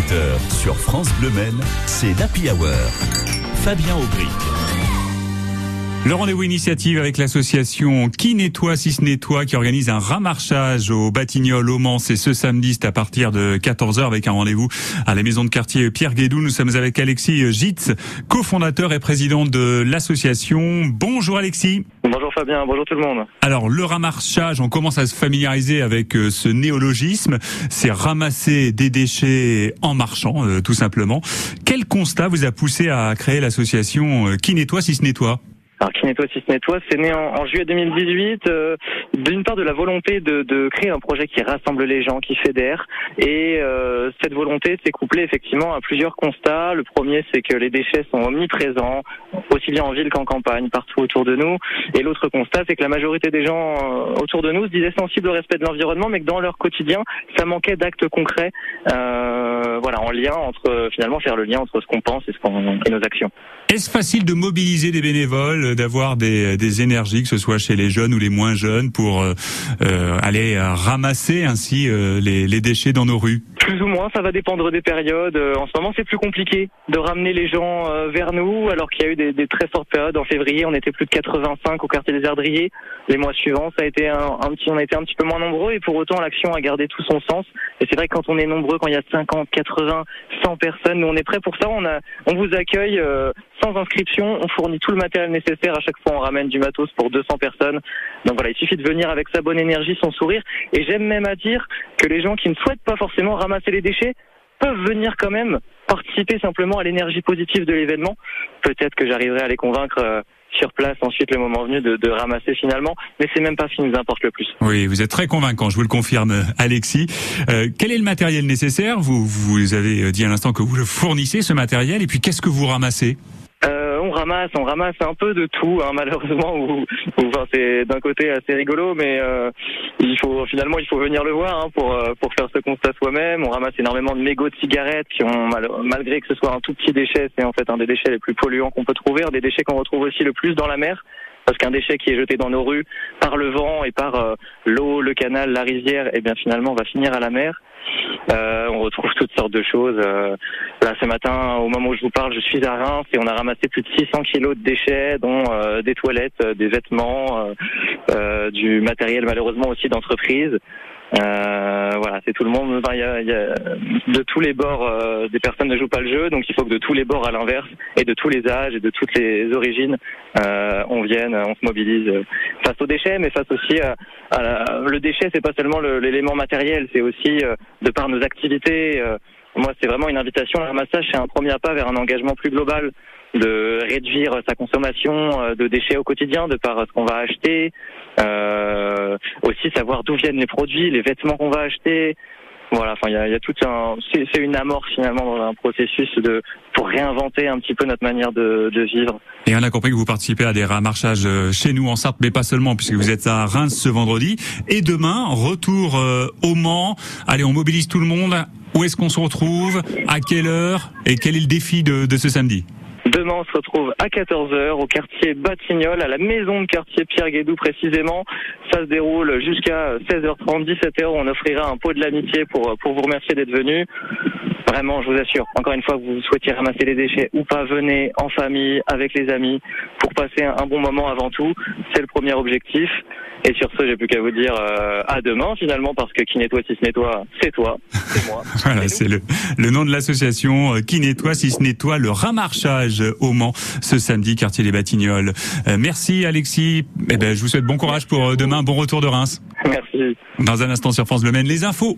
18h sur France Bleu Maine, c'est l'Happy Hour. Fabien Aubry. Le rendez-vous initiative avec l'association Qui nettoie si ce nettoie qui organise un ramarchage au Batignolles au Mans. C'est ce samedi, c'est à partir de 14h avec un rendez-vous à la maison de quartier Pierre Guédou. Nous sommes avec Alexis Gitz, cofondateur et président de l'association. Bonjour Alexis. Bonjour Fabien, bonjour tout le monde. Alors le ramarchage, on commence à se familiariser avec euh, ce néologisme. C'est ramasser des déchets en marchant, euh, tout simplement. Quel constat vous a poussé à créer l'association euh, Qui nettoie si ce nettoie alors qui nettoie si ce nettoie, c'est né en, juillet 2018 euh, d'une part de la volonté de, de, créer un projet qui rassemble les gens, qui fédère, et euh, cette volonté s'est couplée effectivement à plusieurs constats. Le premier, c'est que les déchets sont omniprésents, aussi bien en ville qu'en campagne, partout autour de nous. Et l'autre constat, c'est que la majorité des gens euh, autour de nous se disaient sensibles au respect de l'environnement, mais que dans leur quotidien, ça manquait d'actes concrets, euh, voilà, en lien entre finalement faire le lien entre ce qu'on pense et, ce qu'on, et nos actions. Est-ce facile de mobiliser des bénévoles, d'avoir des, des, énergies, que ce soit chez les jeunes ou les moins jeunes, pour euh, euh aller ramasser ainsi euh, les, les, déchets dans nos rues? Plus ou moins, ça va dépendre des périodes. Euh, en ce moment, c'est plus compliqué de ramener les gens vers nous, alors qu'il y a eu des, des, très fortes périodes. En février, on était plus de 85 au quartier des Ardriers. Les mois suivants, ça a été un, un, petit, on a été un petit peu moins nombreux, et pour autant, l'action a gardé tout son sens. Et c'est vrai que quand on est nombreux, quand il y a 50, 80, 100 personnes, nous on est prêts pour ça. On a, on vous accueille sans inscription. On fournit tout le matériel nécessaire. À chaque fois, on ramène du matos pour 200 personnes. Donc voilà, il suffit de venir avec sa bonne énergie, son sourire. Et j'aime même à dire que les gens qui ne souhaitent pas forcément ramasser les déchets peuvent venir quand même participer simplement à l'énergie positive de l'événement. Peut-être que j'arriverai à les convaincre euh, sur place ensuite le moment venu de, ramasser finalement, mais c'est même pas ce qui nous importe le plus. Oui, vous êtes très convaincant, je vous le confirme, Alexis. Euh, quel est le matériel nécessaire? Vous, vous avez dit à l'instant que vous le fournissez ce matériel, et puis qu'est-ce que vous ramassez? On ramasse, on ramasse un peu de tout, hein, malheureusement. Enfin, c'est d'un côté assez rigolo, mais euh, il faut finalement il faut venir le voir hein, pour euh, pour faire ce constat soi-même. On ramasse énormément de mégots de cigarettes qui ont malgré que ce soit un tout petit déchet, c'est en fait un des déchets les plus polluants qu'on peut trouver, des déchets qu'on retrouve aussi le plus dans la mer parce qu'un déchet qui est jeté dans nos rues par le vent et par euh, l'eau, le canal, la rivière, eh bien finalement va finir à la mer. Euh, on retrouve toutes sortes de choses. Euh, là, ce matin, au moment où je vous parle, je suis à Reims et on a ramassé plus de 600 kilos de déchets, dont euh, des toilettes, des vêtements, du matériel malheureusement aussi d'entreprise. Euh, voilà, c'est tout le monde. il y a, y a, de tous les bords, euh, des personnes ne jouent pas le jeu, donc il faut que de tous les bords à l'inverse et de tous les âges et de toutes les origines, euh, on vienne, on se mobilise face aux déchets, mais face aussi à, à le déchet. C'est pas seulement l'élément matériel, c'est aussi de par nos activités. moi, c'est vraiment une invitation. Le ramassage, c'est un premier pas vers un engagement plus global de réduire sa consommation euh, de déchets au quotidien de par ce qu'on va acheter, euh, aussi savoir d'où viennent les produits, les vêtements qu'on va acheter. Voilà, enfin il y a, y a, tout un, c'est une amorce finalement dans un processus de pour réinventer un petit peu notre manière de, de, vivre. Et on a compris que vous participez à des ramarchages euh, chez nous en Sarthe, mais pas seulement puisque vous êtes à Reims ce vendredi. Et demain, retour au Mans. Allez, on mobilise tout le monde. Où est-ce qu'on se retrouve? À quelle heure? Et quel est le défi de, de ce samedi? Demain, on se retrouve à 14h au quartier Batignolles, à la maison de quartier Pierre Guédou précisément. Ça se déroule jusqu'à 16h30, 17h. On offrira un pot de l'amitié pour, pour vous remercier d'être venu. Vraiment, je vous assure, encore une fois que vous souhaitiez ramasser les déchets ou pas, venez en famille, avec les amis, pour passer un bon moment avant tout. C'est le premier objectif. Et sur ce, j'ai plus qu'à vous dire euh, à demain finalement, parce que qui nettoie si ce nettoie, c'est toi, c'est moi. voilà, c'est le, le nom de l'association euh, qui nettoie si ce nettoie le ramarchage au Mans ce samedi, quartier des Batignolles. Euh, merci Alexis. Eh ben, je vous souhaite bon courage pour demain, bon retour de Reims. Merci. Dans un instant sur France Bleu Maine, les infos.